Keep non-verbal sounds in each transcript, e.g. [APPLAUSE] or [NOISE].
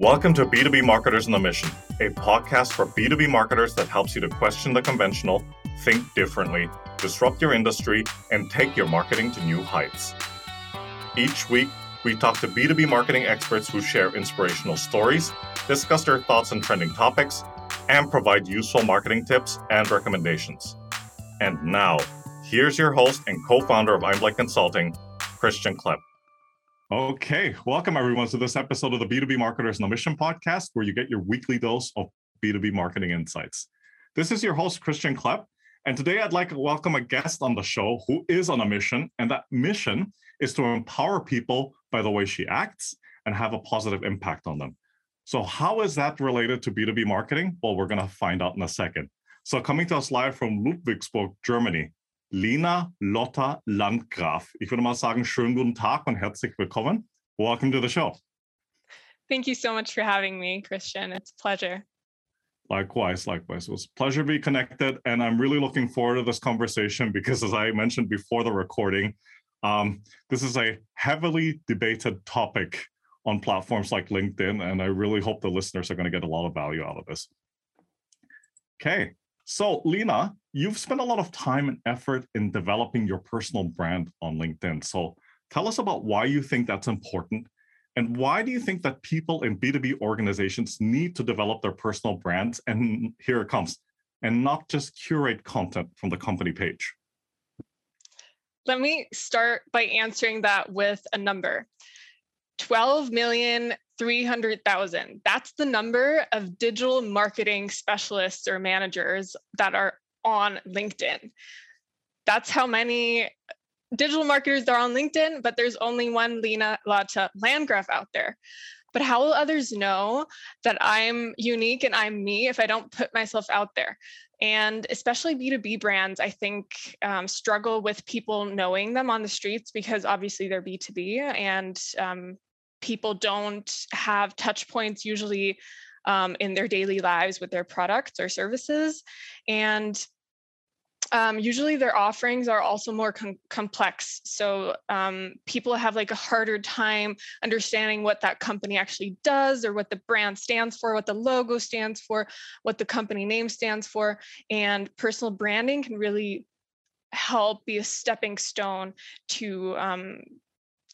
Welcome to B2B Marketers on the Mission, a podcast for B2B marketers that helps you to question the conventional, think differently, disrupt your industry, and take your marketing to new heights. Each week, we talk to B2B marketing experts who share inspirational stories, discuss their thoughts on trending topics, and provide useful marketing tips and recommendations. And now, here's your host and co founder of Einblick Consulting, Christian Klepp. Okay, welcome everyone to this episode of the B2B Marketers on a Mission podcast, where you get your weekly dose of B2B marketing insights. This is your host, Christian Klepp, and today I'd like to welcome a guest on the show who is on a mission, and that mission is to empower people by the way she acts and have a positive impact on them. So, how is that related to B2B marketing? Well, we're going to find out in a second. So, coming to us live from Ludwigsburg, Germany, Lena Lotta Landgraf. Ich würde mal sagen, schönen guten Tag und herzlich willkommen. Welcome to the show. Thank you so much for having me, Christian. It's a pleasure. Likewise, likewise. It was a pleasure to be connected. And I'm really looking forward to this conversation because, as I mentioned before the recording, um, this is a heavily debated topic on platforms like LinkedIn. And I really hope the listeners are going to get a lot of value out of this. Okay, so, Lena, you've spent a lot of time and effort in developing your personal brand on LinkedIn. So, tell us about why you think that's important and why do you think that people in B2B organizations need to develop their personal brands? And here it comes, and not just curate content from the company page. Let me start by answering that with a number 12 million 300,000. That's the number of digital marketing specialists or managers that are on LinkedIn. That's how many digital marketers are on LinkedIn, but there's only one Lena Lotta Landgraf out there. But how will others know that I'm unique and I'm me if I don't put myself out there? And especially B2B brands, I think, um, struggle with people knowing them on the streets because obviously they're B2B and um, people don't have touch points usually um, in their daily lives with their products or services. And um, usually their offerings are also more com- complex. So um, people have like a harder time understanding what that company actually does or what the brand stands for, what the logo stands for, what the company name stands for. And personal branding can really help be a stepping stone to um,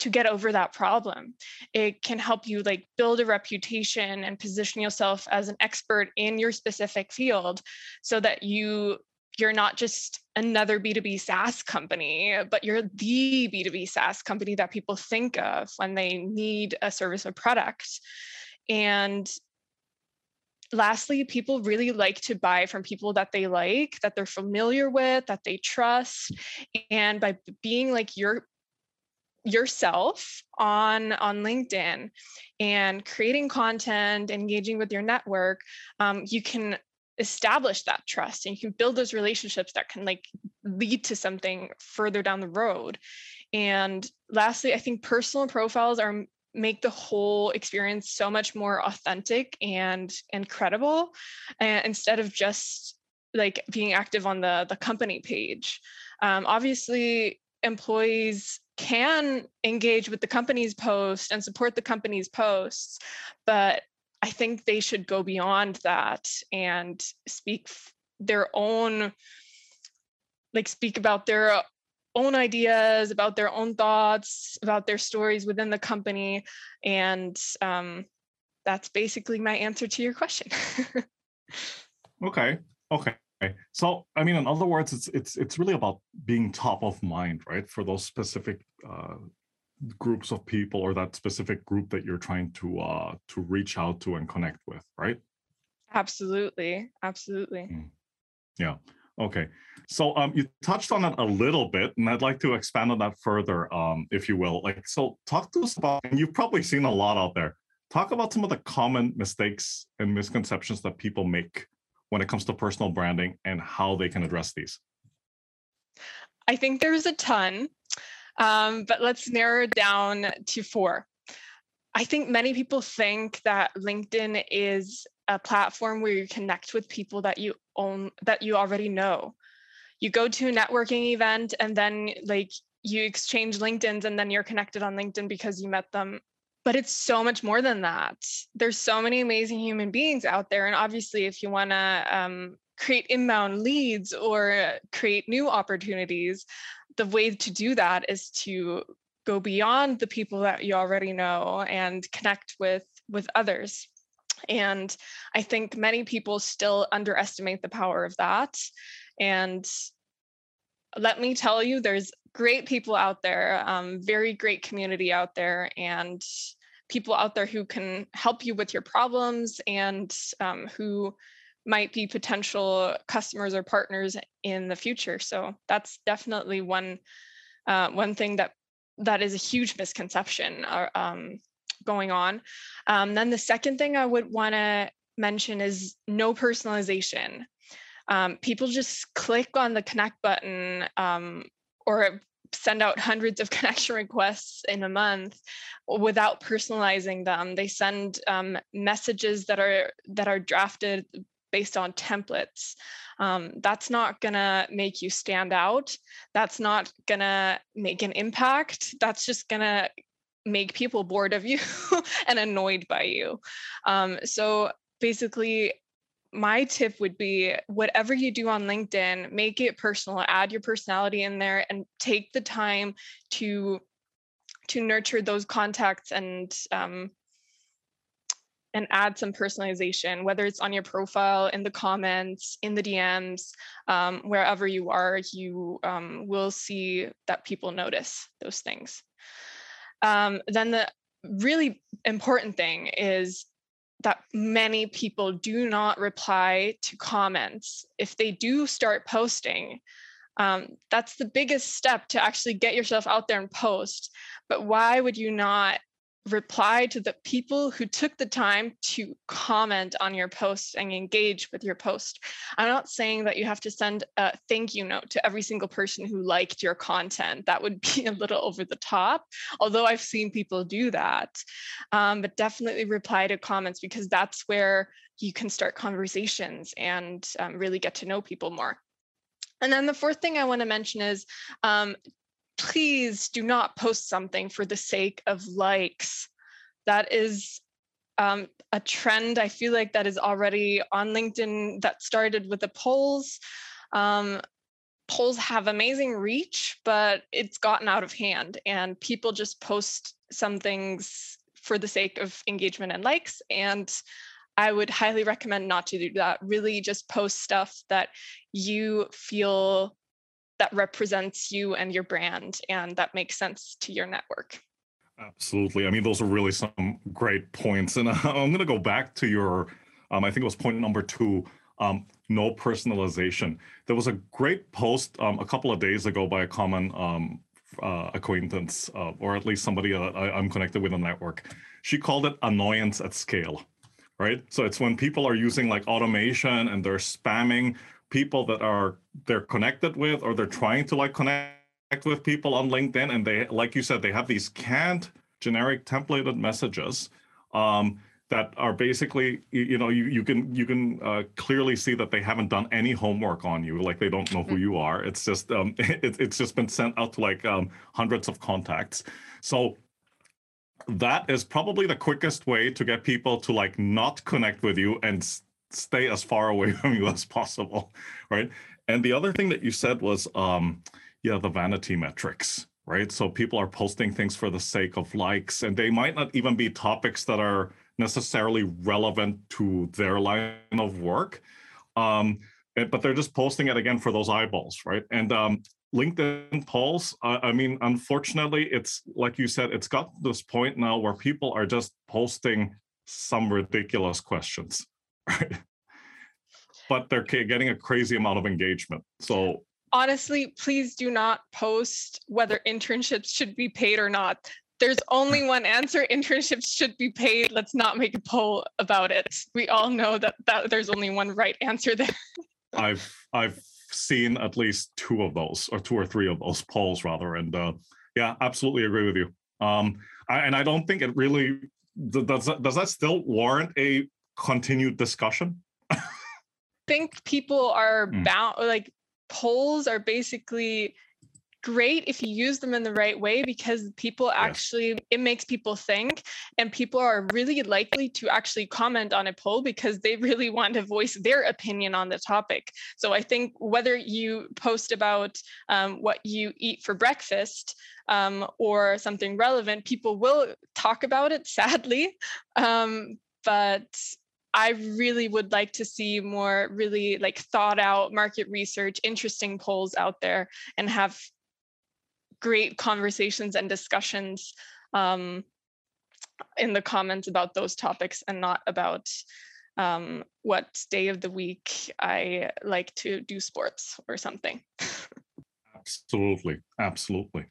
to get over that problem it can help you like build a reputation and position yourself as an expert in your specific field so that you you're not just another B2B SaaS company, but you're the B2B SaaS company that people think of when they need a service or product. And lastly, people really like to buy from people that they like, that they're familiar with, that they trust. And by being like your yourself on on linkedin and creating content engaging with your network um, you can establish that trust and you can build those relationships that can like lead to something further down the road. And lastly i think personal profiles are make the whole experience so much more authentic and and credible uh, instead of just like being active on the the company page. Um, obviously employees can engage with the company's post and support the company's posts but i think they should go beyond that and speak their own like speak about their own ideas about their own thoughts about their stories within the company and um, that's basically my answer to your question. [LAUGHS] Okay okay so, I mean, in other words, it's it's it's really about being top of mind, right, for those specific uh, groups of people or that specific group that you're trying to uh, to reach out to and connect with, right? Absolutely, absolutely. Mm. Yeah. Okay. So um, you touched on it a little bit, and I'd like to expand on that further, um, if you will. Like, so talk to us about, and you've probably seen a lot out there. Talk about some of the common mistakes and misconceptions that people make when it comes to personal branding and how they can address these? I think there's a ton, um, but let's narrow it down to four. I think many people think that LinkedIn is a platform where you connect with people that you own that you already know. You go to a networking event and then like you exchange LinkedIn's and then you're connected on LinkedIn because you met them but it's so much more than that. There's so many amazing human beings out there. And obviously, if you want to um, create inbound leads or create new opportunities, the way to do that is to go beyond the people that you already know and connect with with others and i think many people still underestimate the power of that and let me tell you there's great people out there um, very great community out there and people out there who can help you with your problems and um, who might be potential customers or partners in the future so that's definitely one uh, one thing that that is a huge misconception uh, um, going on. Um, then the second thing I would want to mention is no personalization. Um, people just click on the connect button um, or send out hundreds of [LAUGHS] connection requests in a month without personalizing them. They send um, messages that are that are drafted based on templates. Um, that's not gonna make you stand out. That's not gonna make an impact. That's just gonna make people bored of you [LAUGHS] and annoyed by you. Um, so basically, my tip would be whatever you do on LinkedIn, make it personal, add your personality in there and take the time to to nurture those contacts and um, and add some personalization, whether it's on your profile, in the comments, in the DMs, um, wherever you are, you um, will see that people notice those things. Um, then the really important thing is that many people do not reply to comments. If they do start posting, um, that's the biggest step to actually get yourself out there and post. But why would you not reply to the people who took the time to comment on your post and engage with your post. I'm not saying that you have to send a thank you note to every single person who liked your content. That would [LAUGHS] be a little over the top, although I've seen people do that. Um, but definitely reply to comments because that's where you can start conversations and um, really get to know people more. And then the fourth thing I want to mention is um, please do not post something for the sake of likes. That is um, a trend I feel like that is already on LinkedIn that started with the polls. Um, polls have amazing reach, but it's gotten out of hand, and people just post some things for the sake of engagement and likes. And I would highly recommend not to do that. Really, just post stuff that you feel that represents you and your brand and that makes sense to your network. Absolutely. I mean, those are really some great points. And [LAUGHS] I'm going to go back to your, um, I think it was point number two, um, no personalization. There was a great post um, a couple of days ago by a common um, uh, acquaintance, uh, or at least somebody I, I'm connected with the network. She called it annoyance at scale, right? So it's when people are using like automation and they're spamming people that are they're connected with or they're trying to like connect with people on LinkedIn and they like you said they have these canned generic templated messages um, that are basically you, know you, you can you can uh, clearly see that they haven't done any homework on you like they don't know who mm-hmm. you are it's just um, [LAUGHS] it, it's just been sent out to like um, hundreds of contacts so that is probably the quickest way to get people to like not connect with you and stay as far away [LAUGHS] from you as possible, right? And the other thing that you said was, um, yeah, the vanity metrics, right? So people are posting things for the sake of likes, and they might not even be topics that are necessarily relevant to their line of work. Um, but they're just posting it again for those eyeballs, right? And um, LinkedIn polls, I mean, unfortunately, it's like you said, it's got this point now where people are just posting some ridiculous questions right? But they're getting a crazy amount of engagement. So honestly, please do not post whether internships should be paid or not. There's only [LAUGHS] one answer internships should be paid. Let's not make a poll about it. We all know that, that there's only one right answer there. [LAUGHS] I've I've seen at least two of those or two or three of those polls rather and uh, yeah, absolutely agree with you. Um, I, and I don't think it really does that, does that still warrant a continued discussion? I think people are mm. bound like polls are basically great if you use them in the right way because people actually it makes people think and people are really likely to actually comment on a poll because they really want to voice their opinion on the topic so i think whether you post about um, what you eat for breakfast um, or something relevant people will talk about it [LAUGHS] sadly um, but I really would like to see more really like thought out market research, interesting polls out there and have great conversations and discussions um, in the comments about those topics and not about um, what day of the week I like to do sports or something. absolutely. Absolutely.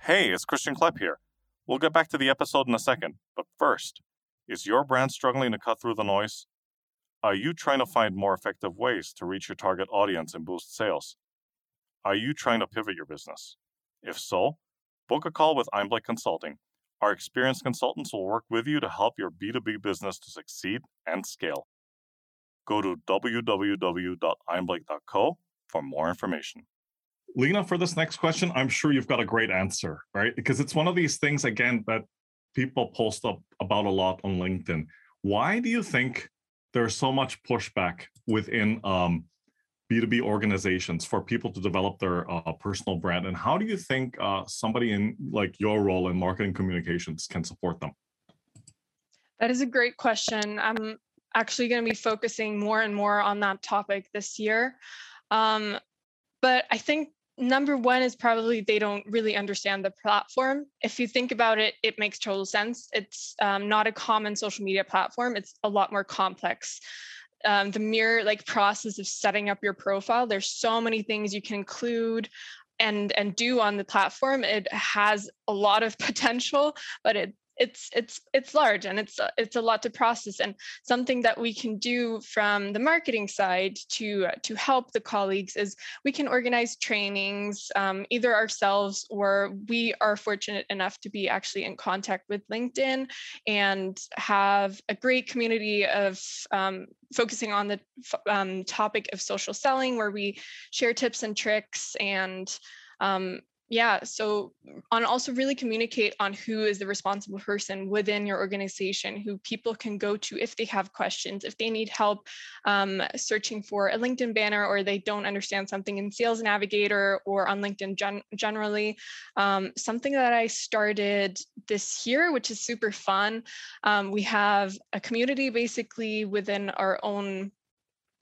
Hey, it's Christian Klepp here. We'll get back to the episode in a second, but first, is your brand struggling to cut through the noise? Are you trying to find more effective ways to reach your target audience and boost sales? Are you trying to pivot your business? If so, book a call with Einblick Consulting. Our experienced consultants will work with you to help your B2B business to succeed and scale. Go to www.einblick.co for more information. Lena, for this next question, I'm sure you've got a great answer, right? Because it's one of these things, again, that people post up about a lot on LinkedIn. Why do you think there's so much pushback within um, B2B organizations for people to develop their uh, personal brand? And how do you think uh, somebody in like your role in marketing communications can support them? That is a great question. I'm actually going to be focusing more and more on that topic this year. Um, but I think number one is probably they don't really understand the platform. If you think about it, it makes total sense. It's um, not a common social media platform, it's a lot more complex um, the mere like process of setting up your profile there's so many things you can include and and do on the platform it has a lot of [LAUGHS] potential but it it's it's it's large and it's it's a lot to process and something that we can do from the marketing side to to help the colleagues is we can organize trainings um, either ourselves or we are fortunate enough to be actually in contact with linkedin and have a great community of um, focusing on the um, topic of social selling where we share tips and tricks and um, yeah so on also really communicate on who is the responsible person within your organization who people can go to if they have questions if they need help um, searching for a linkedin banner or they don't understand something in sales navigator or on linkedin gen- generally. Um, something that i started this year which is super fun um, we have a community basically within our own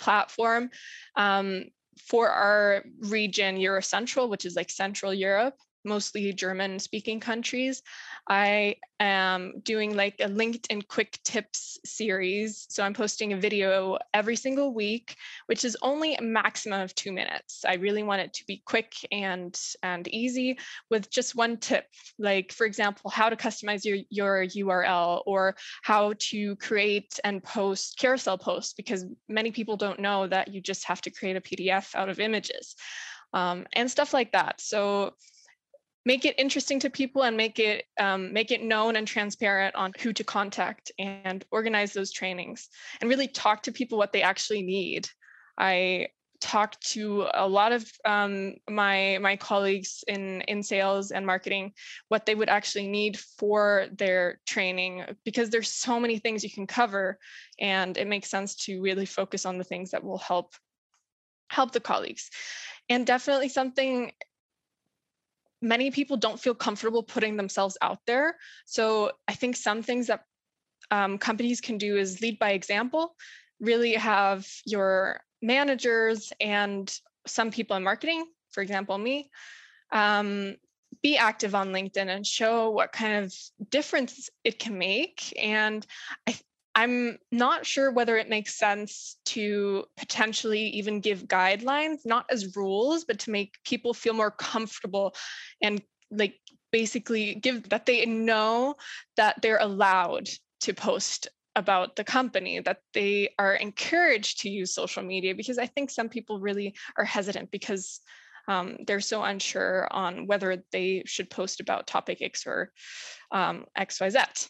platform. Um, for our region, Eurocentral, which is like Central Europe, mostly German speaking countries. I am doing like a LinkedIn quick tips series. So I'm posting a video every single week, which is only a maximum of two minutes. I really want it to be quick and and easy with just one tip. Like for example, how to customize your, your URL or how to create and post carousel posts, because many people don't know that you just have to create a PDF out of images. Um, and stuff like that. So make it interesting to people and make it um, make it known and transparent on who to contact and organize those trainings and really talk to people what they actually need. I talked to a lot of um, my my colleagues in in sales and marketing what they would actually need for their training because there's so many things you can cover and it makes sense to really focus on the things that will help help the colleagues. And definitely something many people don't feel comfortable putting themselves out there. So I think some things that um, companies can do is lead by example, really have your managers and some people in marketing, for example, me, um, be active on LinkedIn and show what kind of difference it can make. And I, I'm not sure whether it makes sense to potentially even give guidelines, not as rules, but to make people feel more comfortable and like basically give that they know that they're allowed to post about the company, that they are encouraged to use social media, because I think some people really are hesitant because um, they're so unsure on whether they should post about topic X or um, XYZ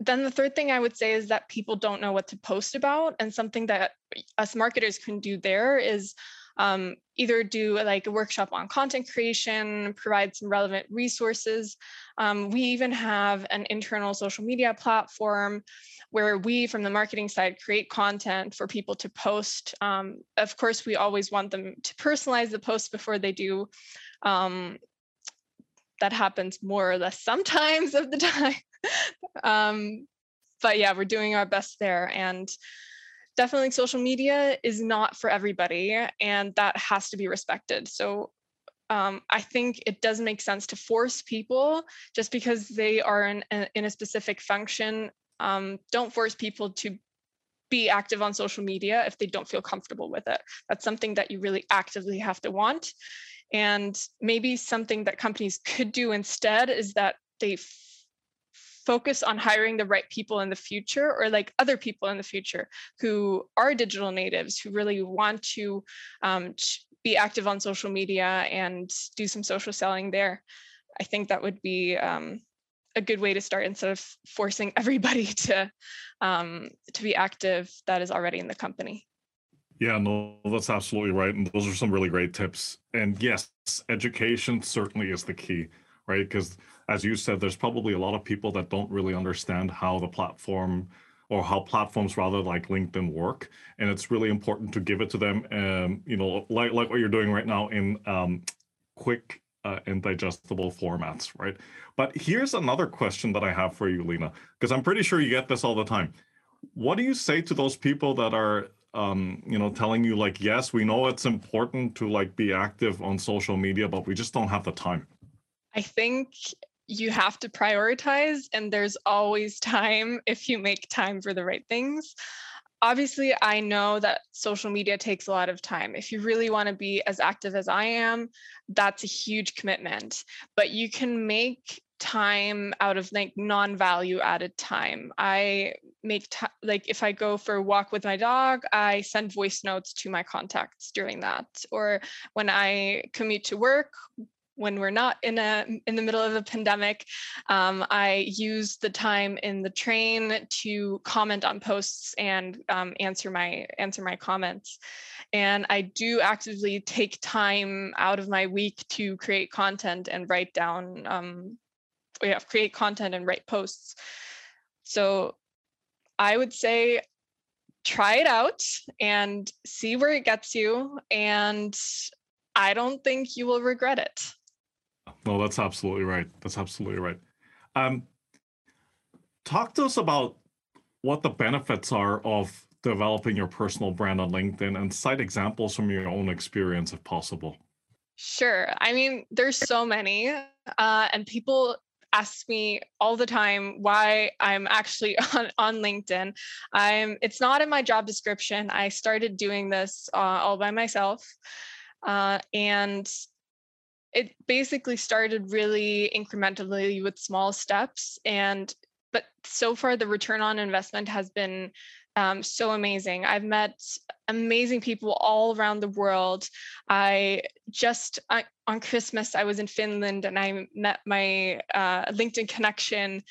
then the third thing I would say is that people don't know what to post about. And something that us marketers can do there is um, either do like a workshop on content creation, provide some relevant resources. Um, we even have an internal social media platform where we, from the marketing side, create content for people to post. Um, of course, we always want them to personalize the post before they do. Um, that happens more or less sometimes of the [LAUGHS] time. Um, but yeah, we're doing our best there. And definitely social media is not for everybody, and that has to be respected. So um, I think it does make sense to force people just because they are in, in a specific function. Um, don't force people to be active on social media if they don't feel comfortable with it. That's something that you really actively have to want. And maybe something that companies could do instead is that they focus on hiring the right people in the future or like other people in the future who are digital natives who really want to um, be active on social media and do some social selling there i think that would be um, a good way to start instead of forcing [LAUGHS] everybody to um, to be active that is already in the company yeah, no, that's absolutely right. And those are some really great tips. And yes, education certainly is the key, right? Because as you said, there's probably a lot of people that don't really understand how the platform or how platforms rather like LinkedIn work. And it's really important to give it to them, um, you know, like, like what you're doing right now in um, quick uh, and digestible formats, right? But here's another question that I have for you, Lena, because I'm pretty sure you get this all the time. What do you say to those people that are um, you know, telling you like, yes, we know it's important to like be active on social media, but we just don't have the time? I think you have to prioritize, and there's always [LAUGHS] time if you make time for the right things. Obviously, I know that social media takes a lot of time. If you really want to be as active as I am, that's a huge commitment. But you can make time out of like non-value added time i make t- like if i go for a walk with my dog i send voice notes to my contacts during that or when i commute to work when we're not in a in the middle of a pandemic um, i use the time in the train to comment on posts and um, answer my answer my comments and i do actively take time out of my week to create content and write down um, yeah, create content and write posts. So I would say try it out and see where it gets you. And I don't think you will regret it. No, that's absolutely right. That's absolutely right. Um, talk to us about what the benefits are of developing your personal brand on LinkedIn and cite examples from your own experience if possible. Sure. I mean, there's so many, uh, and people ask me all the time why I'm actually [LAUGHS] on, on LinkedIn. I'm it's not in my job description. I started doing this uh, all by myself. Uh, and it basically started really incrementally with small steps and but so far the return on investment has been um, so amazing. I've met amazing people all around the world. I just I, on Christmas I was in Finland and I met my uh, LinkedIn connection.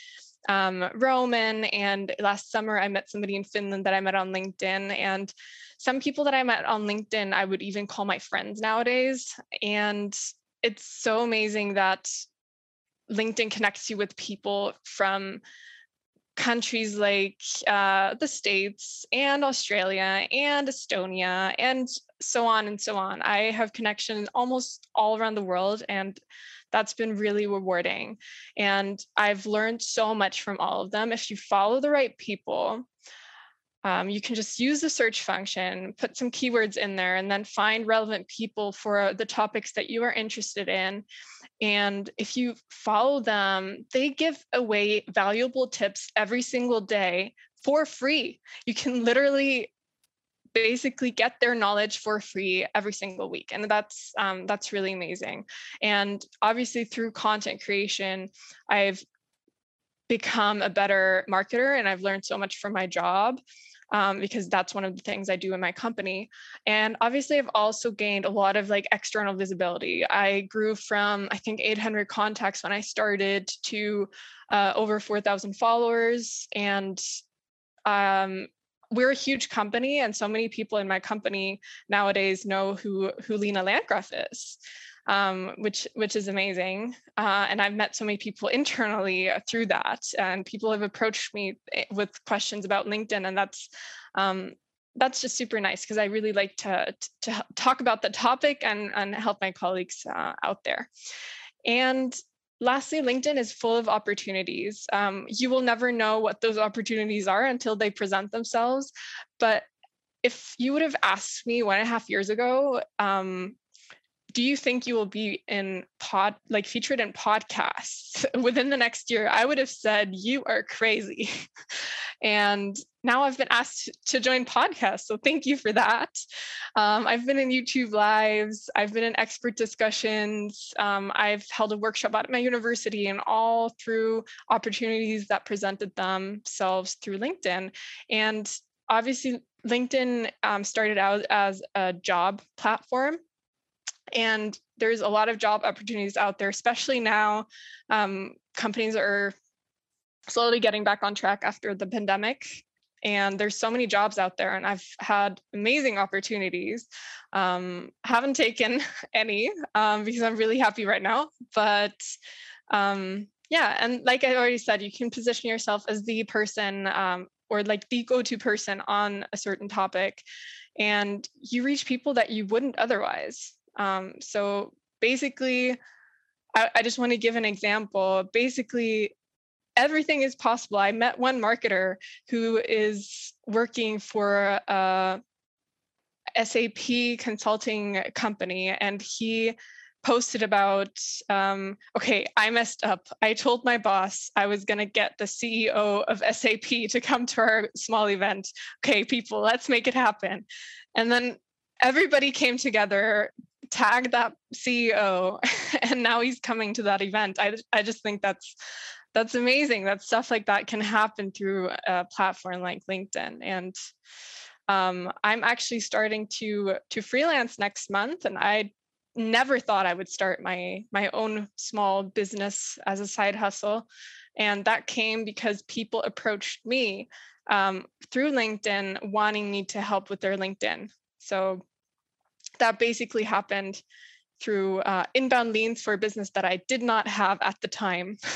Um, Roman, and last summer I met somebody in Finland that I met on LinkedIn, and some people that I met on LinkedIn I would even call my friends nowadays. And it's so amazing that LinkedIn connects you with people from countries like uh, the States and Australia and Estonia and so on and so on. I have connections almost all around the world, and that's been really rewarding. And I've learned so much from all of them. If you follow the right people, um, you can just use the search function, put some keywords in there, and then find relevant people for the topics that you are interested in. And if you follow them, they give away valuable tips every single day for free. You can literally basically get their knowledge for free every single week and that's um, that's really amazing and obviously through content creation i've become a better marketer and i've learned so much from my job um, because that's one of the things I do in my company. And obviously, I've also gained a lot of like external visibility. I grew from, I think, 800 contacts when I started to uh, over 4,000 followers. And um, we're a huge company, and so many people in my company nowadays know who who Lena Landgraf is. Um, which which is amazing. Uh, and I've met so many people [LAUGHS] internally through that, and people have approached me eh, with questions about LinkedIn, and that's um, that's just super nice because I really like to to talk about the topic and and help my colleagues uh, out there. And lastly, LinkedIn is full of opportunities. Um, you will never know what those opportunities are until they present themselves. But if you would have asked me one and a half years ago, um, do you think you will be in pod like featured in podcasts [LAUGHS] within the next year? I would have said you are crazy. [LAUGHS] And now i've been asked to join podcasts so thank you for that. Um, i've been in youtube lives i've been in expert discussions um, i've held a workshop at my university and all through opportunities that presented themselves through linkedin. And obviously linkedin um, started out as a job platform and there's a lot of job opportunities out there, especially now. Um, companies are slowly getting back on track after the pandemic. And there's so many jobs out there, and I've had amazing opportunities. Um, haven't taken [LAUGHS] any um, because I'm really happy right now. But um, yeah, and like I already said, you can position yourself as the person um, or like the go-to person on a certain topic, and you reach people that you wouldn't otherwise. Um, so basically, I, I just want to give an example. Basically, everything is possible. I met one marketer who is working for a SAP consulting company, and he posted about um, okay i messed up i told my boss i was going to get the ceo of sap to come to our small event okay people let's make it happen and then everybody came together tagged that CEO [LAUGHS] and now he's coming to that event. I, I just think that's that's amazing that stuff like that can happen through a platform like LinkedIn. And um, I'm actually starting to to freelance next month, and I never thought I would start my my own small business as a side hustle, and that came because people approached me um, through LinkedIn wanting me to help with their LinkedIn. So that basically happened through uh, inbound leads for a business that I did not have at the time. [LAUGHS]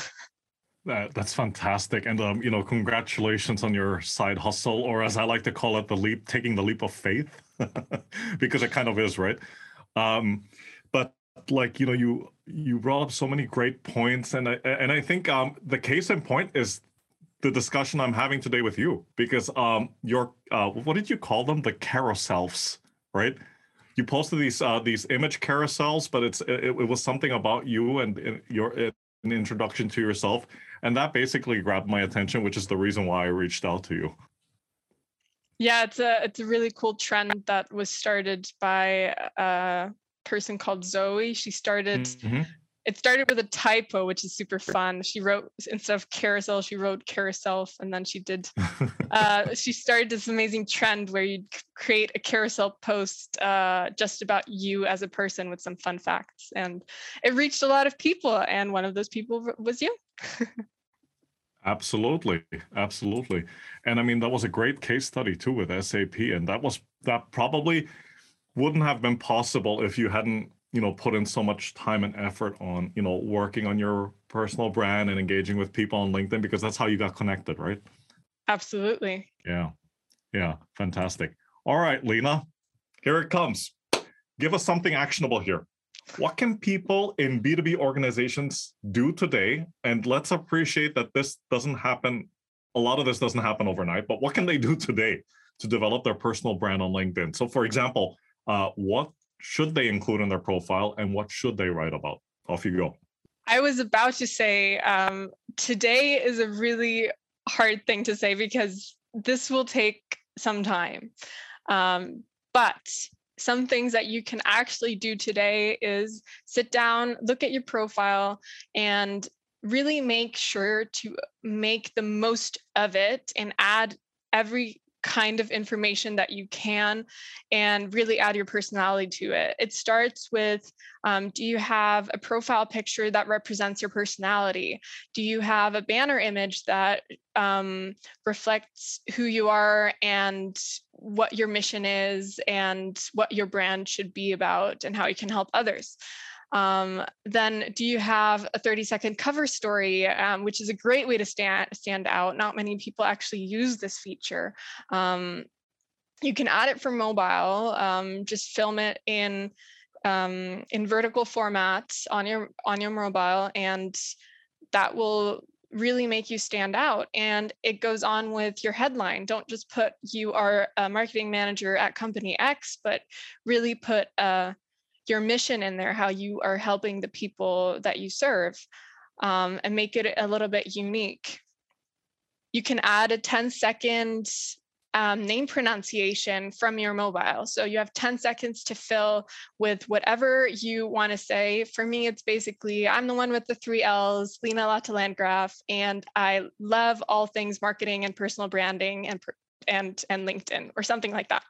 That, that's fantastic, and um, you know, congratulations on your side hustle, or as I like to call it, the leap, taking the leap of faith, [LAUGHS] because it kind of is, right? Um, but like you know, you you brought up so many great points, and I and I think um, the case in point is the discussion I'm having today with you, because um, your uh, what did you call them? The carousels, right? You posted these uh, these image carousels, but it's it, it was something about you and, and your an introduction to yourself, and that basically grabbed my attention, which is the reason why I reached out to you. Yeah, it's a it's a really cool trend that was started by a person called Zoe. She started mm-hmm it started with a typo, which is super fun. She wrote instead of carousel, she wrote carousel, and then she did. [LAUGHS] uh, she started this amazing trend where you'd create a carousel post uh, just about you as a person with some fun facts, and it reached a lot of people. And one of those people was you. [LAUGHS] absolutely, absolutely, and I mean that was a great case study too with SAP, and that was that probably wouldn't have been possible if you hadn't you know put in so much time and effort on you know working on your personal brand and engaging with people on linkedin because that's how you got connected right? Absolutely. Yeah. Yeah. Fantastic. All right lena here it comes. Give us something actionable here. What can people in b2b organizations do today? And let's appreciate that this doesn't happen a lot of this doesn't happen overnight but what can they do [LAUGHS] today to develop their personal brand on linkedin? So for example uh, what should they include in their profile and what should they write about? Off you go. I was about to say um, today is a really hard thing to say because this will take some time. Um, but some things that you can actually do today is sit down, look at your profile, and really make sure to make the most of it and add every kind of information that you can and really add your personality to it. It starts with um, do you have a profile picture that represents your personality? Do you have a banner image that um, reflects who you are and what your mission is and what your brand should be about and how you can help others? Um, then do you have a 30 second cover story, um, which is a great way to stand, stand out. Not many people actually use this feature. Um, you can add it for mobile, um, just film it in um, in vertical format on your on your mobile and that will really make you stand out. And it goes on with your headline. Don't just put you are a marketing manager at company X, but really put a your mission in there, how you are helping the people that you serve, um, and make it a little bit unique. You can add a 10 second um, name pronunciation from your mobile. So you have 10 seconds to fill with whatever you want to say. For me, it's basically I'm the one with the three L's, Lena Lotta Landgraf, and I love all things marketing and personal branding and and and LinkedIn or something like that.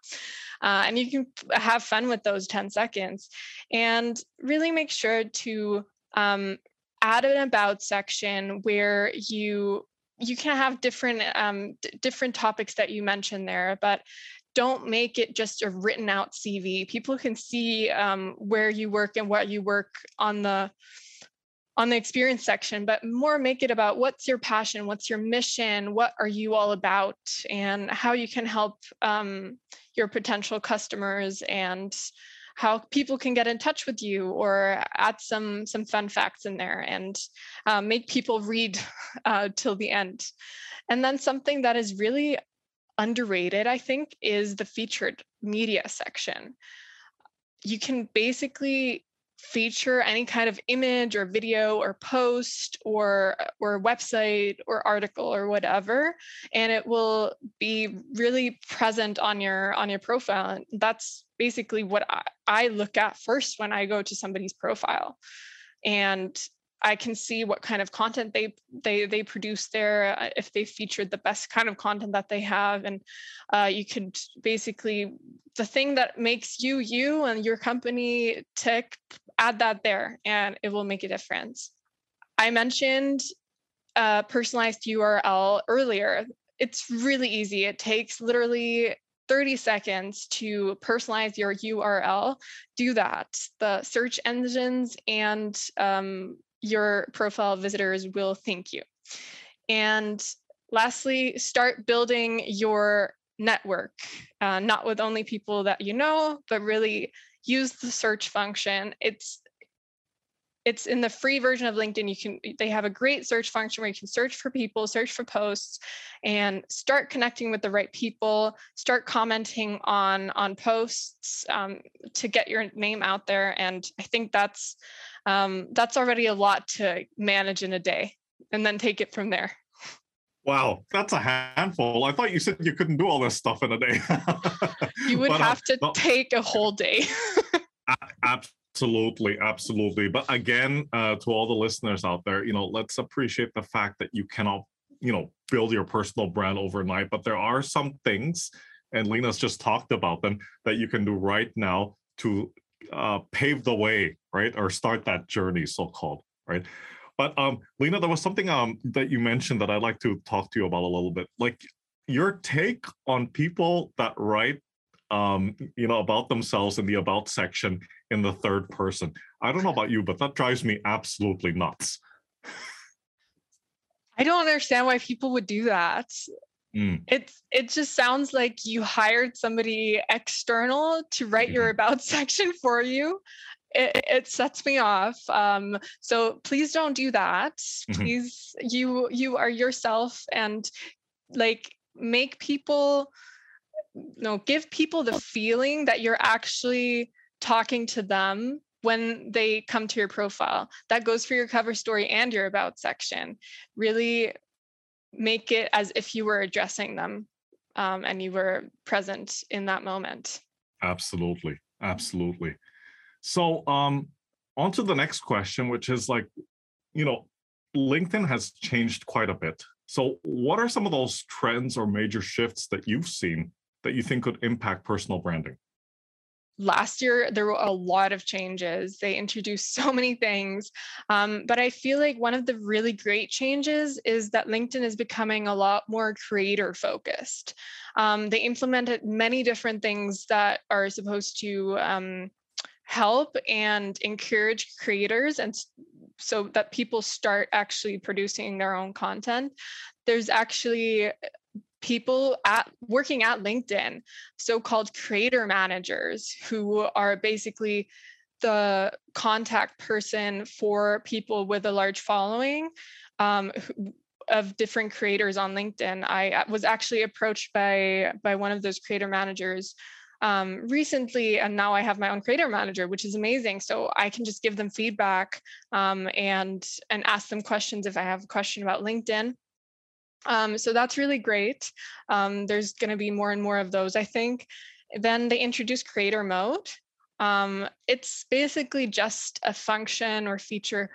Uh, and you can have fun with those 10 seconds and really make sure to um, add an about section where you you can have different um, d- different topics that you mentioned there but don't make it just a written out cv people can see um, where you work and what you work on the on the experience section, but more make it about what's your passion, what's your mission, what are you all about, and how you can help um, your potential customers and how people can get in touch with you or add some some fun facts in there and uh, make people read [LAUGHS] uh, till the end. And then something that is really underrated i think is the featured media section. You can basically feature any kind of image or video or post or or website or article or whatever and it will be really present on your on your profile and that's basically what I, I look at first when i go to somebody's profile. And I can see what kind of content they they they produce there, uh, if they featured the best kind of content that they have, and uh, you could basically the thing that makes you you and your company tick, add that there, and it will make a difference. I mentioned a personalized URL earlier. It's really easy. It takes literally 30 seconds to personalize your URL, do that. The search engines and um, your profile visitors will thank you. And lastly, start building your network, uh, not with only people that you know, but really use the search function. It's it's in the free version of linkedin you can they have a great search function where you can search for people search for posts and start connecting with the right people start commenting on on posts um, to get your name out there and i think that's um, that's already a lot to manage in a day and then take it from there Wow, that's a handful. I thought you said you couldn't do all this stuff in a day. [LAUGHS] you would but, uh, have uh, to take a whole day. [LAUGHS] Absolutely, absolutely. But again, uh, to all the listeners out there, you know, let's appreciate the fact that you cannot, you know, build your personal brand overnight. But there are some things, and Lena's just talked about them, that you can do right now to uh, pave the way, right, or start that journey, so called, right. But um, Lena, there was something um that you mentioned that I'd like to talk to you about a little bit, like your take on people that write um, you know, about themselves in the about section in the third person. I don't know about you, but that drives me absolutely nuts. I don't understand why people would do that. Mm. It's it just sounds like you hired somebody external to write mm-hmm. your about [LAUGHS] section for you. It, it sets me off. Um, so please don't do that. Mm-hmm. Please, you you are yourself and like make people no give people the feeling that you're actually talking to them when they come to your profile that goes for your cover story and your about section really make it as if you were addressing them um, and you were present in that moment absolutely absolutely so um on to the next question which is like you know linkedin has changed quite a bit. So, what are some of those trends or major shifts that you've seen that you think could impact personal branding? last year there were a lot of changes. They introduced so many things. Um, but i feel like one of the really great changes is that linkedin is becoming a lot more creator focused. Um, they implemented many different things that are supposed to um, help and encourage creators and so that people start actually producing their own content there's actually people at working at LinkedIn, so-called creator managers who are basically the contact person for people with a large following um, of different creators on LinkedIn. I was actually approached by by one of those creator managers um, recently, and now I have my own creator manager, which is amazing. So I can just give them feedback um, and and ask them questions if I have a question about LinkedIn. Um, so that's really great. Um, there's going to be more and more of those, I think. Then they introduced creator mode. Um, it's basically just a function or feature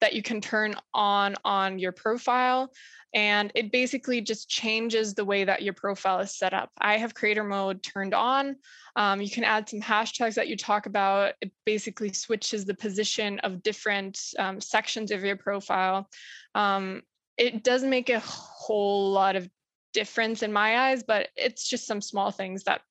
that you can turn on on your profile. And it basically just changes the way that your profile is set up. I have creator mode turned on. Um, you can add some hashtags that you talk about. It basically switches the position of different um, sections of your profile. Um, it does make a whole lot of difference in my eyes, but it's just some small things that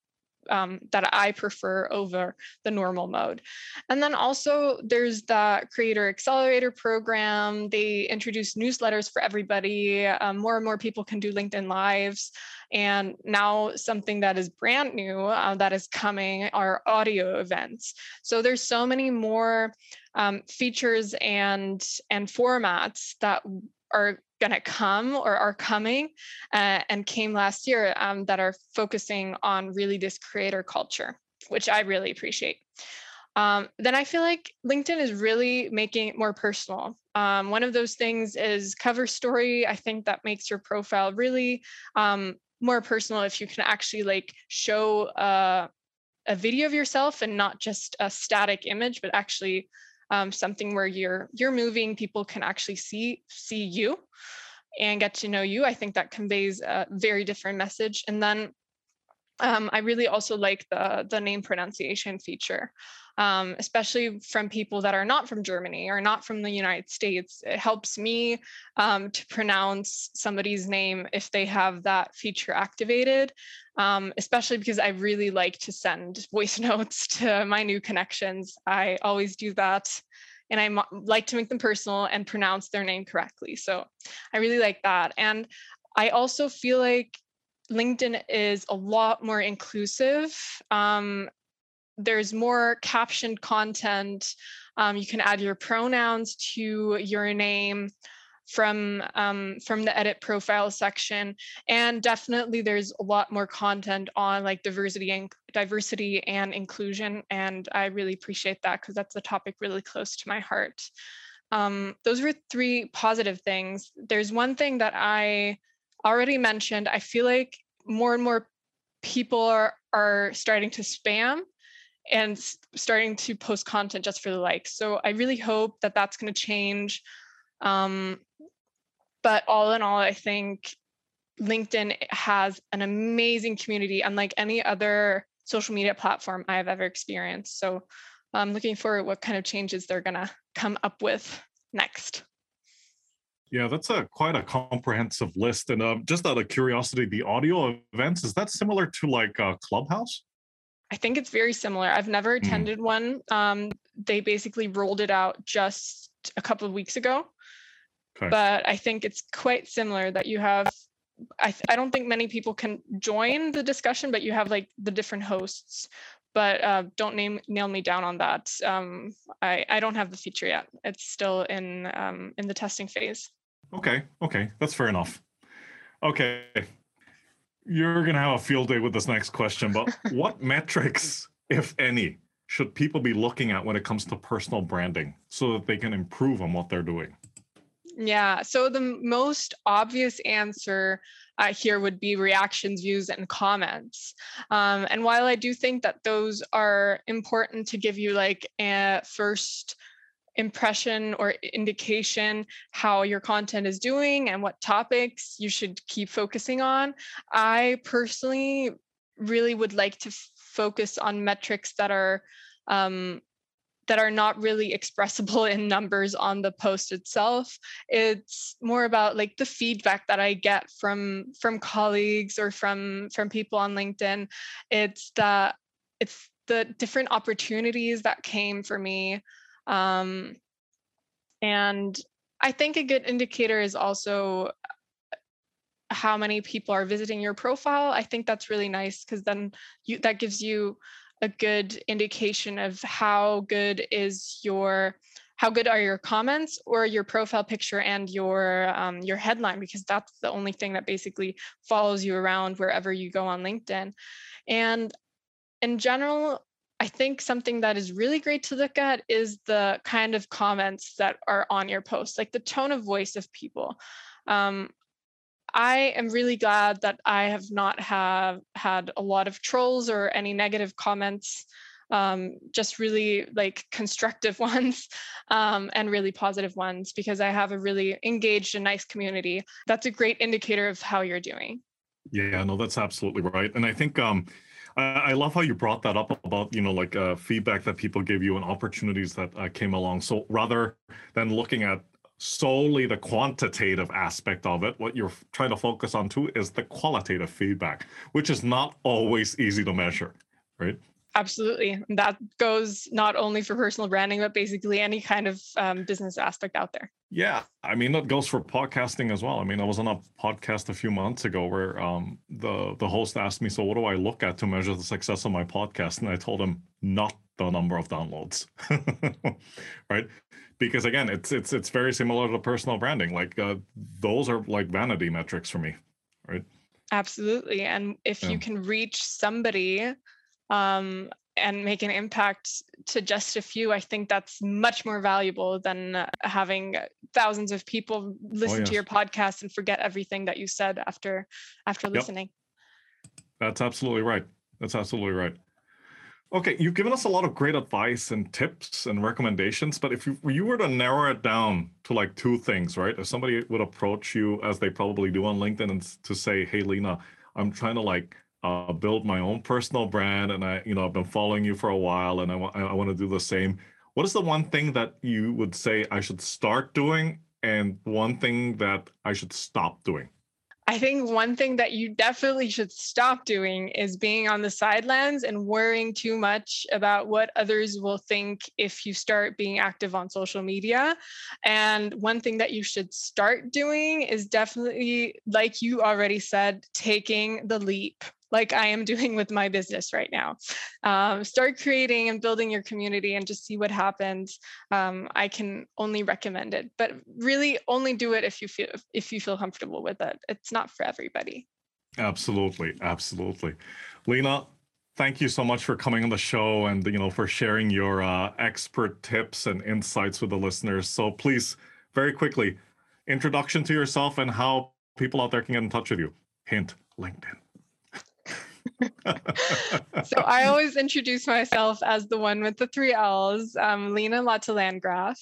um, that I prefer over the normal mode. And then also there's the Creator Accelerator program. They introduce newsletters for everybody. Um, more and more people can do LinkedIn Lives. And now something that is brand new uh, that is coming are audio events. So there's so many more um, features and and formats that are going to come or are coming uh, and came last year um, that are focusing on really this creator culture, which I really appreciate. Um, then I feel like LinkedIn is really making it more personal. Um, one of those things is cover story. I think that makes your profile really um, more personal if you can actually like show uh, a video of yourself and not just a static image, but actually um, something where you're you're moving people can actually see see you and get to know you. I think that conveys a very different message. And then um, I really also like the the name pronunciation feature, um, especially from people that are not from Germany or not from the United States. It helps me um, to pronounce somebody's name if they have that feature activated, um, especially because I really like to send [LAUGHS] voice notes to my new connections. I always do that. And I like to make them personal and pronounce their name correctly. So I really like that. And I also feel like LinkedIn is a lot more inclusive. Um, there's more captioned content. Um, you can add your pronouns to your name from um, from the edit profile section, and definitely there's a lot more content on like diversity and diversity and inclusion, and I really appreciate that because that's a topic really close to my heart. Um, those were three positive things. There's one thing that I already mentioned, I feel like more and more people are, are starting to spam and starting to post content just for the likes. So I really hope that that's going to change. Um, but all in all, I think LinkedIn has an amazing community, unlike any other social media platform I have ever experienced. So I'm looking forward to what kind of changes they're going to come up with next. Yeah, that's a quite a comprehensive list. And uh, just out of curiosity, the audio events is that similar to like uh, Clubhouse? I think it's very similar. I've never hmm. attended mm. one. Um, they basically rolled it out just a couple of weeks ago, okay. but I think it's quite similar. That you have, I th- I don't think many people can join the discussion, but you have like the different hosts. But uh, don't name nail me down on that. Um, I I don't have the feature yet. It's still in um, in the testing phase. Okay, okay, that's fair enough. Okay, you're going to have a field day with this next question, but [LAUGHS] what metrics, if any, should people be looking at when it comes to personal branding so that they can improve on what they're doing? Yeah, so the most obvious answer uh, here would be reactions, views, and comments. Um, and while I do think that those are important to give you like a first impression or indication how your content is doing and what topics you should keep focusing on. I personally really would like to f- focus on metrics that are um, that are not really expressible [LAUGHS] in numbers on the post itself it's more about like the feedback that i get from from colleagues or from from people on linkedin it's the it's the different opportunities that came for me um, and i think a good indicator is also how many people are visiting your profile. I think that's really nice because then you that gives you a good indication of how good is your how good are your comments or your profile picture and your um, your headline because that's the only thing that basically follows you around wherever you go on linkedin. And in general i think something that is really great to look at is the kind of comments that are on your post like the tone of voice of people um, I am really glad that I have not have had a lot of trolls or any negative comments. Um, just really like constructive [LAUGHS] ones um, and really positive ones because I have a really engaged and nice community. That's a great indicator of how you're doing. Yeah, no, that's absolutely right. And I think um, I, love how you brought that up about you know like uh, feedback that people give you and opportunities that uh, came along. So rather than looking at solely the quantitative aspect of it. What you're trying to focus on too is the qualitative feedback, which is not always easy to measure, right? Absolutely. That goes not only for personal branding, but basically any kind of um, business aspect out there. Yeah. I mean, that goes for podcasting as well. I mean, I was on a podcast a few months ago where um, the, the host asked me, So, what do I look at to measure the success of my podcast? And I told him, Not the number of downloads. [LAUGHS] right because again it's it's it's very similar to personal branding like uh, those are like vanity metrics for me right absolutely and if yeah. you can reach somebody um, and make an impact to just a few i think that's much more valuable than uh, having thousands of people oh, listen oh, yes. to your podcast and forget everything that you said after after yep. listening that's absolutely right that's absolutely right Okay, you've given us a lot of great advice and tips and recommendations, but if you, you were to narrow it down to like two things, right? If somebody would approach you, as they probably do on LinkedIn, and to say, "Hey, Lena, I'm trying to like uh, build my own personal brand, and I, you know, I've been following you for a while, and I, wa- I want to do the same." What is the one thing that you would say I should start doing, and one thing that I should stop doing? I think one thing that you definitely should stop doing is being on the sidelines and worrying too much about what others will think if you start being active on social media. And one thing that you should start doing is definitely, like you already said, taking the leap like I am doing with my business right now. Um, start creating and building your community and just see what happens. Um, I can only recommend it, but really only do it if you feel if you feel comfortable with it. It's not for everybody. Absolutely, absolutely, Lena. Thank you so much for coming on the show and you know for sharing your uh, expert tips and insights with the listeners. So please, very quickly, introduction to yourself and how people out there can get in touch with you. Hint: LinkedIn. [LAUGHS] so I always introduce myself as the one with the three L's, um, Lena Lotta Landgraf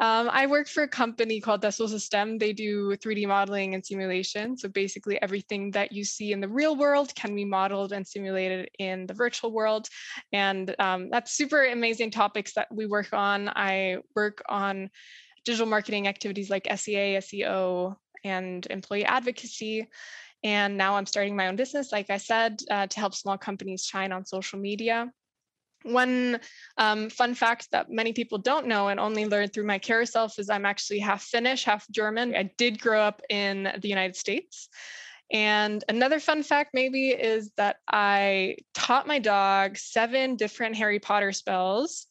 Um, I work for a company called Dassault Systèmes. They do 3D modeling and simulation. So basically, everything that you see in the real world can be modeled and simulated in the virtual world. And um, that's super amazing topics that we work on. I work on digital marketing activities like SEA, SEO, and employee advocacy. And now I'm starting my own business, like I said, uh, to help small companies shine on social media. One um, fun fact that many people don't know and only learn through my carousel is I'm actually half Finnish, half German. I did grow up in the United States. And another fun fact, maybe, is that I taught my dog seven different Harry Potter spells.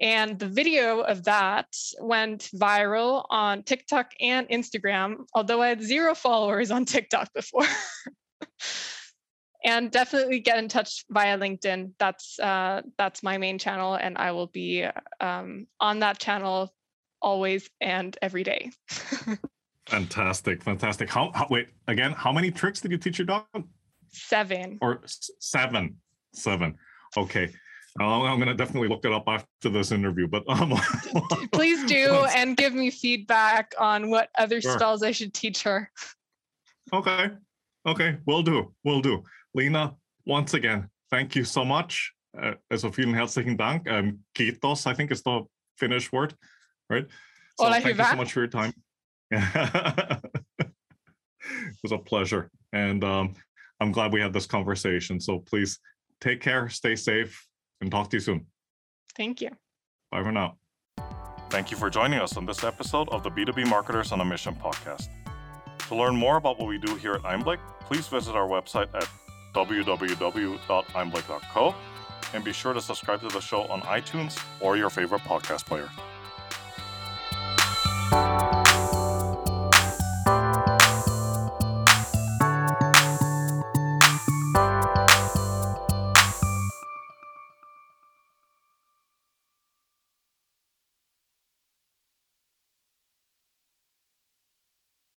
And the video of that went viral on TikTok and Instagram, although I had zero followers on [LAUGHS] TikTok before. and definitely get in touch via LinkedIn. That's uh, that's my main channel, and I will be um, on that channel always and every day. [LAUGHS] fantastic, fantastic. How, how, wait again? How many tricks did you teach your dog? Seven. Or s- seven, seven. Okay. I'm gonna definitely look it up after this interview. But um, [LAUGHS] please do and give me feedback on what other sure. spells I should teach her. Okay, okay, we'll do, we'll do. Lena, once again, thank you so much. Uh, also vielen herzlichen Dank. Um, kiitos, I think is the Finnish word, right? So Hola, thank you so much for your time. [LAUGHS] it was a pleasure, and um, I'm glad we had this conversation. So please take care, stay safe, and talk to you soon. Thank you. Bye for now. Thank you for joining us on this episode of the B2B Marketers on a Mission podcast. To learn more about what we do here at Einblick, please visit our website at www.einblick.co and be sure to subscribe to the show on iTunes or your favorite podcast player.